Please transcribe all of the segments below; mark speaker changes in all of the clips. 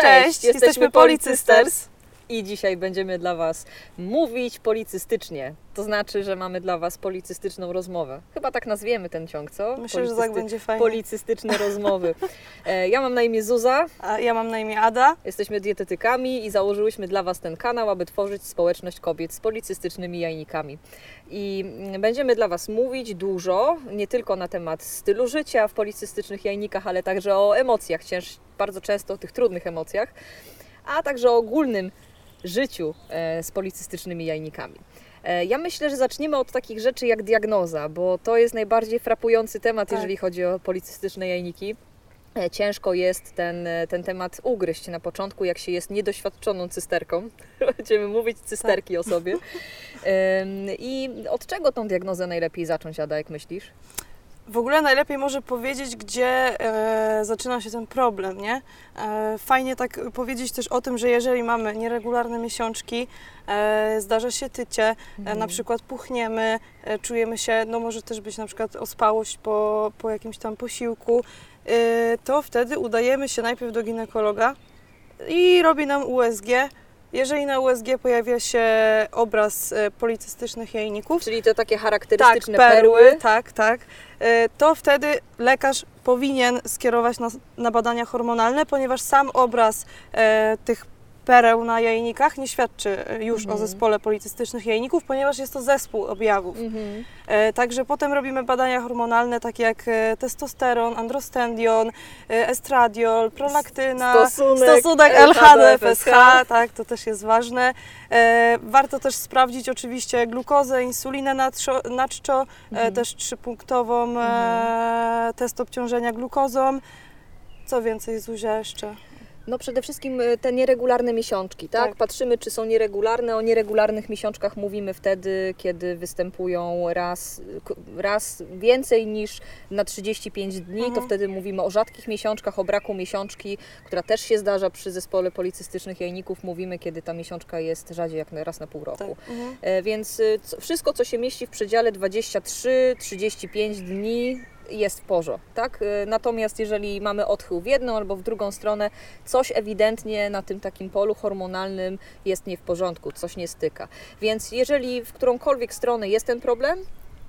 Speaker 1: Cześć, jesteśmy Policysters. I dzisiaj będziemy dla Was mówić policystycznie. To znaczy, że mamy dla Was policystyczną rozmowę. Chyba tak nazwiemy ten ciąg, co?
Speaker 2: Myślę, że tak będzie fajnie.
Speaker 1: Policystyczne rozmowy. E, Ja mam na imię Zuza,
Speaker 2: A ja mam na imię Ada.
Speaker 1: jesteśmy dietetykami i założyłyśmy dla Was ten kanał, aby tworzyć społeczność kobiet z policystycznymi jajnikami. I mm, będziemy dla Was mówić dużo, nie tylko na temat stylu życia w policystycznych jajnikach, ale także o emocjach, bardzo często o tych trudnych emocjach, a także o ogólnym życiu e, z policystycznymi jajnikami. E, Ja myślę, że zaczniemy od takich rzeczy jak diagnoza, bo to jest najbardziej frapujący temat,
Speaker 2: Tak.
Speaker 1: jeżeli chodzi o policystyczne jajniki. E, Ciężko jest ten, ten temat ugryźć na początku, jak się jest niedoświadczoną cysterką. Będziemy mówić cysterki o sobie. I od czego tą diagnozę najlepiej zacząć, Ada, jak myślisz?
Speaker 2: W ogóle najlepiej może powiedzieć, gdzie e, zaczyna się ten problem, nie? E, fajnie tak powiedzieć też o tym, że jeżeli mamy nieregularne miesiączki, e, zdarza się tycie, e,
Speaker 1: Mhm.
Speaker 2: na przykład puchniemy, e, czujemy się, no może też być na przykład ospałość po, po jakimś tam posiłku, e, to wtedy udajemy się najpierw do ginekologa i robi nam USG. Jeżeli na USG pojawia się obraz e, policystycznych jajników,
Speaker 1: Czyli to takie charakterystyczne
Speaker 2: tak,
Speaker 1: perły.
Speaker 2: Tak, tak. E, To wtedy lekarz powinien skierować nas na badania hormonalne, ponieważ sam obraz e, tych pereł na jajnikach nie świadczy e, już
Speaker 1: Mhm.
Speaker 2: o zespole policystycznych jajników, ponieważ jest to zespół objawów.
Speaker 1: Mhm.
Speaker 2: E, Także potem robimy badania hormonalne, takie jak e, testosteron, androstendion, estradiol, prolaktyna,
Speaker 1: Stosunek
Speaker 2: stosunek LHD, FSH, tak, to też jest ważne. Warto też sprawdzić oczywiście glukozę, insulinę natrzo, naczczo,
Speaker 1: Mhm.
Speaker 2: e, też trzypunktową e, test obciążenia glukozą. Co więcej, Zuzia jeszcze?
Speaker 1: No przede wszystkim y, te nieregularne miesiączki, tak?
Speaker 2: Tak.
Speaker 1: Patrzymy, czy są nieregularne. O nieregularnych miesiączkach mówimy wtedy, kiedy występują raz, raz więcej niż na 35 dni, to
Speaker 2: Mhm.
Speaker 1: wtedy mówimy o rzadkich miesiączkach, o braku miesiączki, która też się zdarza przy zespole policystycznych jajników. Mówimy, kiedy ta miesiączka jest rzadziej jak raz na pół roku.
Speaker 2: Mhm.
Speaker 1: E, Więc co- wszystko, co się mieści w przedziale 23-35 dni jest w tak? E, Natomiast jeżeli mamy odchył w jedną albo w drugą stronę, coś ewidentnie na tym takim polu hormonalnym jest nie w porządku, coś nie styka. Więc jeżeli w którąkolwiek stronę jest ten problem,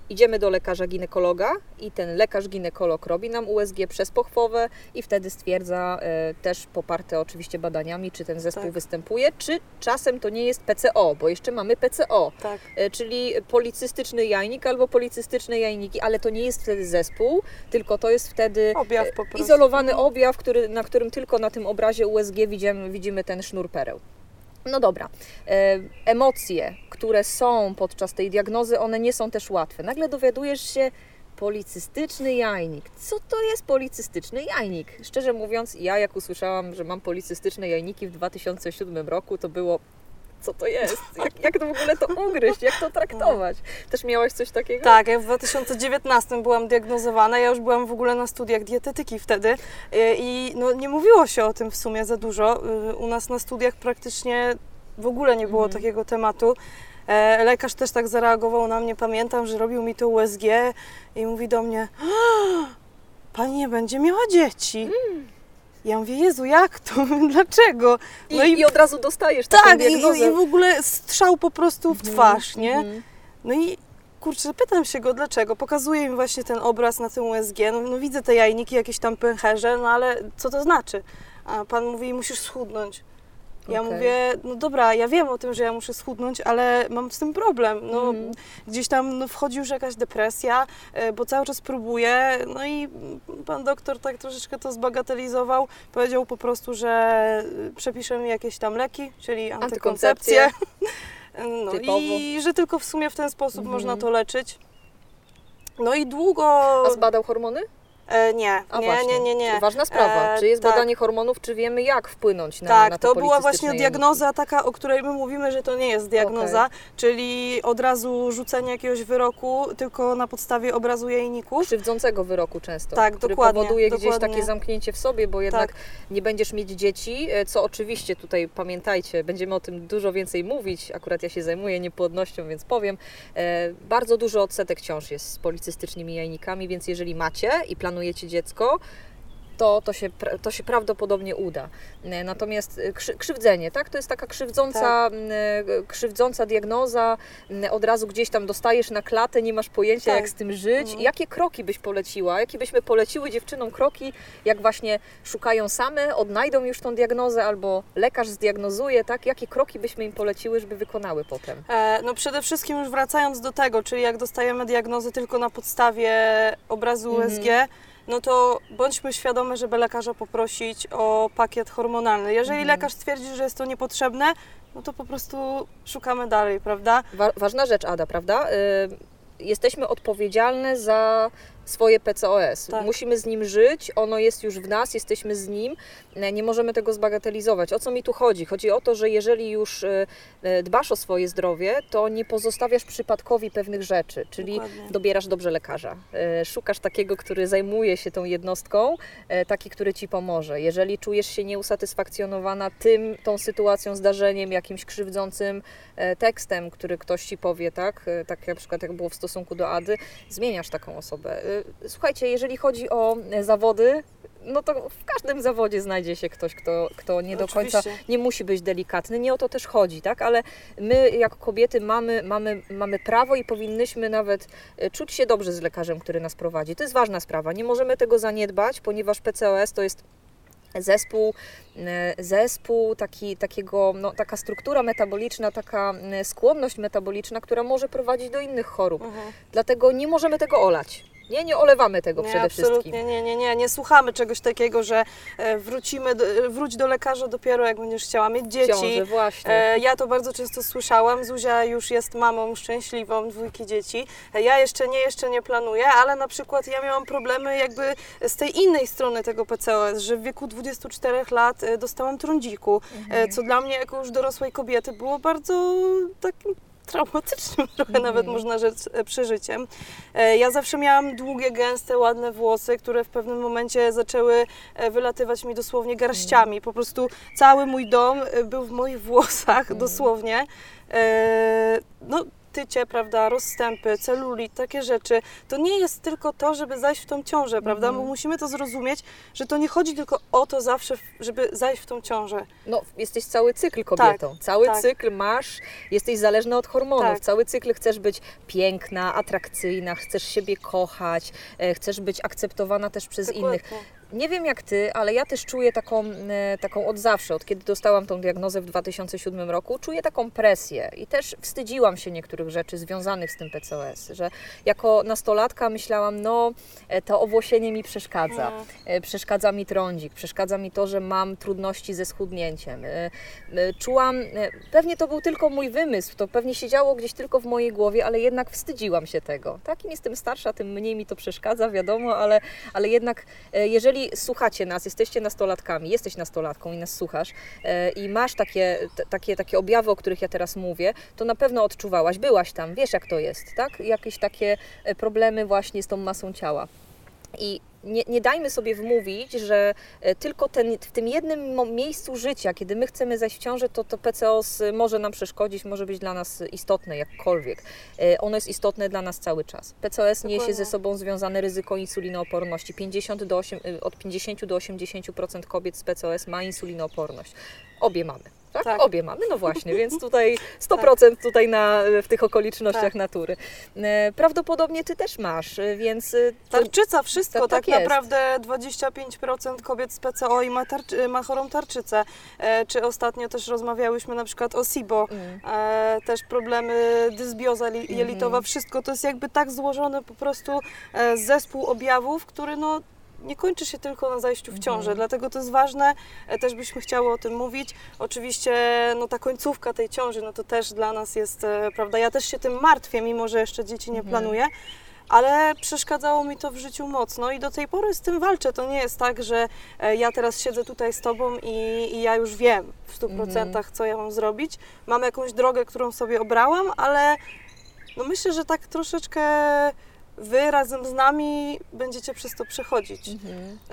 Speaker 1: idziemy do lekarza ginekologa i ten lekarz ginekolog robi nam USG przez pochwowę i wtedy stwierdza e, też poparte oczywiście badaniami, czy ten zespół
Speaker 2: Tak.
Speaker 1: występuje, czy czasem to nie jest PCO, bo jeszcze mamy PCO,
Speaker 2: Tak.
Speaker 1: e, czyli policystyczny jajnik albo policystyczne jajniki, ale to nie jest wtedy zespół, tylko to jest wtedy
Speaker 2: Objaw
Speaker 1: e,
Speaker 2: prostu.
Speaker 1: izolowany objaw, który, na którym tylko na tym obrazie USG widzimy, widzimy ten sznur pereł. No dobra, e, emocje, które są podczas tej diagnozy, one nie są też łatwe. Nagle dowiadujesz się, policystyczny jajnik. Co to jest policystyczny jajnik? Szczerze mówiąc, ja jak usłyszałam, że mam policystyczne jajniki w 2007 roku, to było co to jest? Jak, jak to w ogóle to ugryźć? Jak to traktować? Też miałaś coś takiego?
Speaker 2: Tak, ja w 2019 byłam diagnozowana, ja już byłam w ogóle na studiach dietetyki wtedy y, i no, nie mówiło się o tym w sumie za dużo. Y, U nas na studiach praktycznie w ogóle nie było
Speaker 1: Mhm.
Speaker 2: takiego tematu. E, Lekarz też tak zareagował na mnie, pamiętam, że robił mi to USG i mówi do mnie, "A, pani nie będzie miała dzieci. Ja mówię, Jezu, jak to? Dlaczego?
Speaker 1: I,
Speaker 2: No
Speaker 1: i, od razu dostajesz taką
Speaker 2: tak, i,
Speaker 1: diagnozę.
Speaker 2: i, i w ogóle strzał po prostu w twarz, nie?
Speaker 1: Mhm.
Speaker 2: No i kurczę, pytam się go dlaczego. Pokazuje mi właśnie ten obraz na tym USG. No, no widzę te jajniki, jakieś tam pęcherze, no ale co to znaczy? A pan mówi, musisz schudnąć. Ja
Speaker 1: Okej.
Speaker 2: mówię, no dobra, ja wiem o tym, że ja muszę schudnąć, ale mam z tym problem. No,
Speaker 1: Mhm.
Speaker 2: Gdzieś tam no, wchodzi już jakaś depresja, e, bo cały czas próbuję. No i pan doktor tak troszeczkę to zbagatelizował. Powiedział po prostu, że y, przepisze mi jakieś tam leki, czyli
Speaker 1: Antykoncepcję.
Speaker 2: antykoncepcję. No
Speaker 1: Typowo.
Speaker 2: i że tylko w sumie w ten sposób
Speaker 1: Mhm.
Speaker 2: można to leczyć. No i długo.
Speaker 1: A zbadał hormony?
Speaker 2: E, nie,
Speaker 1: A
Speaker 2: nie, nie, nie, nie.
Speaker 1: Ważna sprawa.
Speaker 2: E,
Speaker 1: czy jest
Speaker 2: tak.
Speaker 1: badanie hormonów, czy wiemy jak wpłynąć na,
Speaker 2: tak,
Speaker 1: na te
Speaker 2: to była właśnie diagnoza taka, o której my mówimy, że to nie jest diagnoza, czyli od razu rzucenie jakiegoś wyroku tylko na podstawie obrazu jajników.
Speaker 1: Krzywdzącego wyroku często,
Speaker 2: Tak,
Speaker 1: który
Speaker 2: dokładnie,
Speaker 1: powoduje gdzieś
Speaker 2: dokładnie.
Speaker 1: takie zamknięcie w sobie, bo jednak
Speaker 2: Tak.
Speaker 1: nie będziesz mieć dzieci, e, co oczywiście tutaj pamiętajcie, będziemy o tym dużo więcej mówić, akurat ja się zajmuję niepłodnością, więc powiem, e, bardzo dużo odsetek ciąż jest z policystycznymi jajnikami, więc jeżeli macie i planujecie dziecko, to, to, się, to się prawdopodobnie uda. E, Natomiast e, krzy, krzywdzenie, tak? To jest taka krzywdząca,
Speaker 2: Tak.
Speaker 1: e, krzywdząca diagnoza, od razu gdzieś tam dostajesz na klatę, nie masz pojęcia
Speaker 2: Tak.
Speaker 1: jak z tym żyć.
Speaker 2: Mhm.
Speaker 1: Jakie kroki byś poleciła? Jakie byśmy poleciły dziewczynom kroki, jak właśnie szukają same, odnajdą już tą diagnozę albo lekarz zdiagnozuje, tak? Jakie kroki byśmy im poleciły, żeby wykonały potem?
Speaker 2: E, No przede wszystkim już wracając do tego, czyli jak dostajemy diagnozy tylko na podstawie obrazu
Speaker 1: Mhm.
Speaker 2: No to bądźmy świadome, żeby lekarza poprosić o pakiet hormonalny. Jeżeli
Speaker 1: Mhm.
Speaker 2: lekarz stwierdzi, że jest to niepotrzebne, no to po prostu szukamy dalej, prawda?
Speaker 1: Wa- ważna rzecz, Ada, prawda? Y, jesteśmy odpowiedzialne za swoje PCOS.
Speaker 2: Tak.
Speaker 1: Musimy z nim żyć, ono jest już w nas, jesteśmy z nim, E, nie możemy tego zbagatelizować. O co mi tu chodzi? Chodzi o to, że jeżeli już y, y, dbasz o swoje zdrowie, to nie pozostawiasz przypadkowi pewnych rzeczy, czyli
Speaker 2: Dokładnie.
Speaker 1: dobierasz dobrze lekarza. E, Szukasz takiego, który zajmuje się tą jednostką, e, taki, który ci pomoże. Jeżeli czujesz się nieusatysfakcjonowana tym, tą sytuacją, zdarzeniem, jakimś krzywdzącym e, tekstem, który ktoś ci powie, tak, e, tak na przykład jak było w stosunku do Ady, zmieniasz taką osobę. Słuchajcie, jeżeli chodzi o e, zawody, no to w każdym zawodzie znajdzie się ktoś, kto, kto nie do końca
Speaker 2: Oczywiście.
Speaker 1: nie musi być delikatny, nie o to też chodzi, tak? Ale my jako kobiety mamy, mamy, mamy prawo i powinnyśmy nawet e, czuć się dobrze z lekarzem, który nas prowadzi. To jest ważna sprawa. Nie możemy tego zaniedbać, ponieważ PCOS to jest zespół, e, zespół taki, takiego, no, taka struktura metaboliczna, taka skłonność metaboliczna, która może prowadzić do innych chorób.
Speaker 2: Mhm.
Speaker 1: Dlatego nie możemy tego olać. Nie, nie olewamy tego
Speaker 2: Nie,
Speaker 1: przede
Speaker 2: absolutnie
Speaker 1: wszystkim.
Speaker 2: nie, nie, nie. Nie słuchamy czegoś takiego, że e, wrócimy, do, wróć do lekarza dopiero jak będziesz chciała mieć dzieci.
Speaker 1: Ciąży, właśnie.
Speaker 2: E, Ja to bardzo często słyszałam. Zuzia już jest mamą szczęśliwą, dwójki dzieci. E, Ja jeszcze nie, jeszcze nie planuję, ale na przykład ja miałam problemy jakby z tej innej strony tego PCOS, że w wieku 24 lat e, dostałam trądziku, e, co dla mnie jako już dorosłej kobiety było bardzo takim traumatycznym trochę
Speaker 1: Mhm.
Speaker 2: nawet można rzec e, przeżyciem. E, Ja zawsze miałam długie, gęste, ładne włosy, które w pewnym momencie zaczęły e, wylatywać mi dosłownie garściami. Po prostu cały mój dom był w moich włosach,
Speaker 1: Mhm.
Speaker 2: dosłownie. No, tycie, prawda, rozstępy, celulit, takie rzeczy. To nie jest tylko to, żeby zajść w tą ciążę, prawda?
Speaker 1: Mhm.
Speaker 2: Bo musimy to zrozumieć, że to nie chodzi tylko o to zawsze, żeby zajść w tą ciążę.
Speaker 1: No, jesteś cały cykl kobietą. cały
Speaker 2: tak.
Speaker 1: cykl masz, jesteś zależna od hormonów.
Speaker 2: Tak.
Speaker 1: Cały cykl chcesz być piękna, atrakcyjna, chcesz siebie kochać, e, chcesz być akceptowana też przez innych. Nie wiem jak ty, ale ja też czuję taką, e, taką od zawsze, od kiedy dostałam tą diagnozę w 2007 roku, czuję taką presję i też wstydziłam się niektórych rzeczy związanych z tym PCOS, że jako nastolatka myślałam, no e, to owłosienie mi przeszkadza,
Speaker 2: Mhm.
Speaker 1: E, przeszkadza mi trądzik, przeszkadza mi to, że mam trudności ze schudnięciem. Czułam, pewnie to był tylko mój wymysł, to pewnie siedziało gdzieś tylko w mojej głowie, ale jednak wstydziłam się tego. Tak, im jestem starsza, tym mniej mi to przeszkadza, wiadomo, ale, ale jednak e, jeżeli słuchacie nas, jesteście nastolatkami, jesteś nastolatką i nas słuchasz e, i masz takie, t- takie, takie objawy, o których ja teraz mówię, to na pewno odczuwałaś, byłaś tam, wiesz jak to jest, tak? Jakieś takie e, problemy właśnie z tą masą ciała. I nie, nie dajmy sobie wmówić, że e, tylko ten, w tym jednym miejscu życia, kiedy my chcemy zajść w ciążę, to to PCOS może nam przeszkodzić, może być dla nas istotne jakkolwiek. E, Ono jest istotne dla nas cały czas. PCOS niesie
Speaker 2: Dokładnie.
Speaker 1: ze sobą związane ryzyko insulinooporności. 50 do 8, y, od 50 do 80% kobiet z PCOS ma insulinooporność. Obie mamy. Tak?
Speaker 2: Tak.
Speaker 1: Obie mamy, no właśnie, więc tutaj 100% tutaj na, w tych okolicznościach
Speaker 2: Tak.
Speaker 1: natury. E, Prawdopodobnie Ty też masz, e, więc e,
Speaker 2: Tarczyca, wszystko.
Speaker 1: Tak,
Speaker 2: Tak,
Speaker 1: tak
Speaker 2: naprawdę 25% kobiet z PCO i ma, tarczy, ma chorą tarczycę. E, czy ostatnio też rozmawiałyśmy na przykład o SIBO,
Speaker 1: Mm.
Speaker 2: e, też problemy dysbioza li- jelitowa, wszystko to jest jakby tak złożone po prostu e, zespół objawów, który no nie kończy się tylko na zajściu w ciążę,
Speaker 1: Mhm.
Speaker 2: dlatego to jest ważne, e, też byśmy chciały o tym mówić. Oczywiście no ta końcówka tej ciąży, no to też dla nas jest, e, prawda, ja też się tym martwię, mimo że jeszcze dzieci nie
Speaker 1: Mhm.
Speaker 2: planuję, ale przeszkadzało mi to w życiu mocno i do tej pory z tym walczę. To nie jest tak, że e, ja teraz siedzę tutaj z Tobą i, i ja już wiem w 100%
Speaker 1: Mhm.
Speaker 2: co ja mam zrobić. Mam jakąś drogę, którą sobie obrałam, ale no myślę, że tak troszeczkę Wy razem z nami będziecie przez to przechodzić.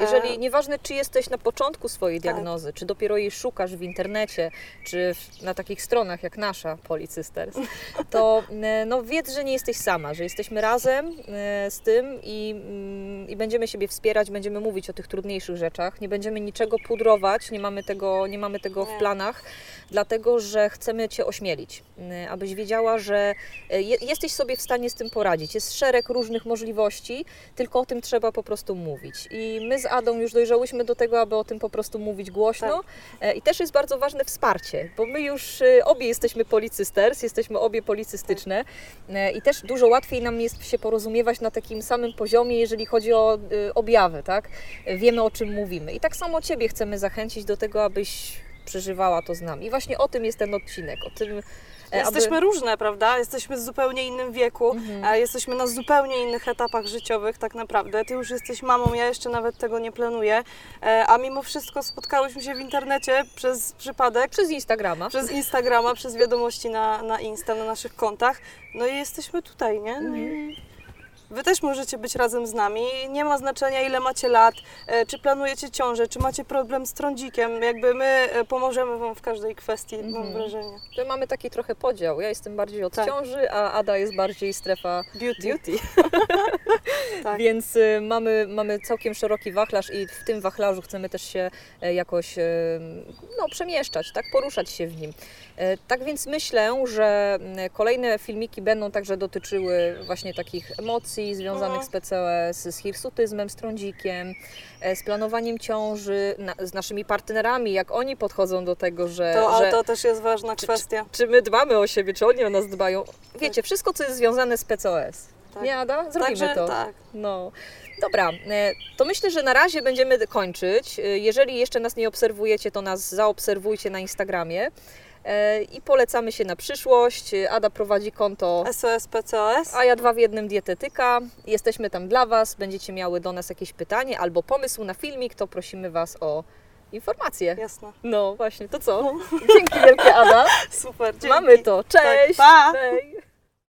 Speaker 1: Jeżeli,
Speaker 2: E,
Speaker 1: nieważne czy jesteś na początku swojej
Speaker 2: Tak.
Speaker 1: diagnozy, czy dopiero jej szukasz w internecie, czy w, na takich stronach jak nasza Polycysters, to e, no, wiedz, że nie jesteś sama, że jesteśmy razem e, z tym i, mm, i będziemy siebie wspierać, będziemy mówić o tych trudniejszych rzeczach, nie będziemy niczego pudrować, nie mamy tego, nie mamy tego w
Speaker 2: Nie.
Speaker 1: planach, dlatego że chcemy Cię ośmielić, abyś wiedziała, że je, jesteś sobie w stanie z tym poradzić. Jest szereg różnych możliwości, tylko o tym trzeba po prostu mówić. I my z Adą już dojrzałyśmy do tego, aby o tym po prostu mówić głośno. E, I też jest bardzo ważne wsparcie, bo my już e, obie jesteśmy policysters, jesteśmy obie policystyczne e, i też dużo łatwiej nam jest się porozumiewać na takim samym poziomie, jeżeli chodzi o objawy, tak? Wiemy o czym mówimy. I tak samo Ciebie chcemy zachęcić do tego, abyś przeżywała to z nami. I właśnie o tym jest ten odcinek, o tym, e,
Speaker 2: Jesteśmy różne, prawda? Jesteśmy w zupełnie innym wieku,
Speaker 1: Mhm.
Speaker 2: a jesteśmy na zupełnie innych etapach życiowych tak naprawdę. Ty już jesteś mamą, ja jeszcze nawet tego nie planuję, e, a mimo wszystko spotkałyśmy się w internecie przez przypadek,
Speaker 1: przez Instagrama.
Speaker 2: przez Instagrama, przez wiadomości na, na Insta, na naszych kontach. No i jesteśmy tutaj, nie? No i Wy też możecie być razem z nami. Nie ma znaczenia, ile macie lat, e, czy planujecie ciążę, czy macie problem z trądzikiem. Jakby my e, pomożemy Wam w każdej kwestii, mam
Speaker 1: Mhm.
Speaker 2: wrażenie.
Speaker 1: To mamy taki trochę podział. Ja jestem bardziej od
Speaker 2: Tak.
Speaker 1: ciąży, a Ada jest bardziej strefa
Speaker 2: Beauty.
Speaker 1: beauty.
Speaker 2: Tak.
Speaker 1: Więc y, mamy, mamy całkiem szeroki wachlarz i w tym wachlarzu chcemy też się e, jakoś e, no, przemieszczać, tak? poruszać się w nim. E, Tak więc myślę, że mm, kolejne filmiki będą także dotyczyły właśnie takich emocji związanych
Speaker 2: Mhm.
Speaker 1: z PCOS, z hirsutyzmem, z trądzikiem, e, z planowaniem ciąży, na, z naszymi partnerami, jak oni podchodzą do tego, że,
Speaker 2: To,
Speaker 1: że
Speaker 2: to też jest ważna
Speaker 1: Czy-
Speaker 2: kwestia.
Speaker 1: czy my dbamy o siebie, czy oni o nas dbają. Wiecie, wszystko, co jest związane z PCOS.
Speaker 2: Tak.
Speaker 1: Nie, Ada? Zrobimy
Speaker 2: Także
Speaker 1: to.
Speaker 2: tak.
Speaker 1: No. Dobra, e, to myślę, że na razie będziemy kończyć. E, Jeżeli jeszcze nas nie obserwujecie, to nas zaobserwujcie na Instagramie. E, I polecamy się na przyszłość. Ada prowadzi konto
Speaker 2: SOS PCOS.
Speaker 1: a ja dwa w jednym dietetyka. Jesteśmy tam dla Was. Będziecie miały do nas jakieś pytanie albo pomysł na filmik, to prosimy Was o informacje.
Speaker 2: Jasne.
Speaker 1: No właśnie, to co? Dzięki wielkie Ada.
Speaker 2: Super, dzięki.
Speaker 1: Mamy to. Cześć!
Speaker 2: Tak, pa!
Speaker 1: Hej.